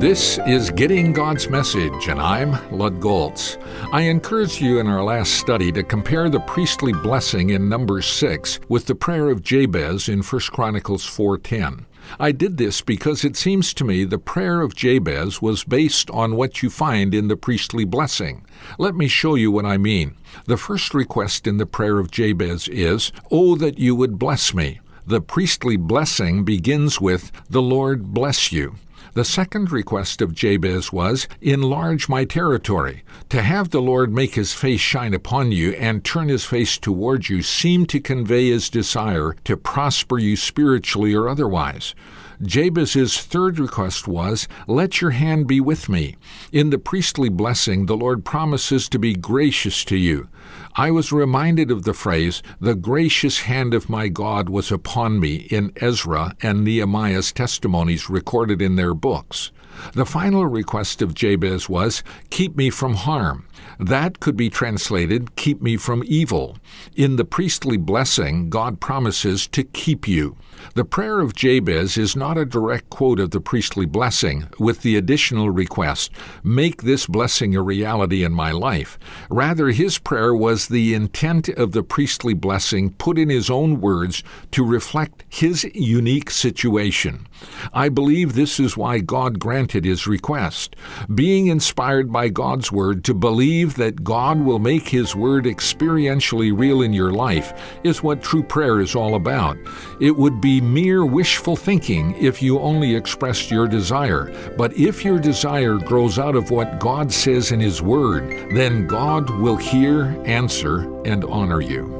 This is Getting God's Message, and I'm Lud Golz. I encouraged you in our last study to compare the priestly blessing in Numbers 6 with the prayer of Jabez in 1 Chronicles 4:10. I did this because it seems to me the prayer of Jabez was based on what you find in the priestly blessing. Let me show you what I mean. The first request in the prayer of Jabez is, Oh, that you would bless me. The priestly blessing begins with, The Lord bless you. The second request of Jabez was, Enlarge my territory. To have the Lord make his face shine upon you and turn his face toward you seemed to convey his desire to prosper you spiritually or otherwise. Jabez's third request was, Let your hand be with me. In the priestly blessing, the Lord promises to be gracious to you. I was reminded of the phrase, The gracious hand of my God was upon me, in Ezra and Nehemiah's testimonies recorded in their books. The final request of Jabez was, Keep me from harm. That could be translated, Keep me from evil. In the priestly blessing, God promises to keep you. The prayer of Jabez is not a direct quote of the priestly blessing, with the additional request, Make this blessing a reality in my life. Rather, his prayer was the intent of the priestly blessing put in his own words to reflect his unique situation. I believe this is why God granted his request. Being inspired by God's Word to believe that God will make his Word experientially real in your life is what true prayer is all about. It would be mere wishful thinking if you only expressed your desire, but if your desire grows out of what God says in His Word, then God will hear, answer, and honor you.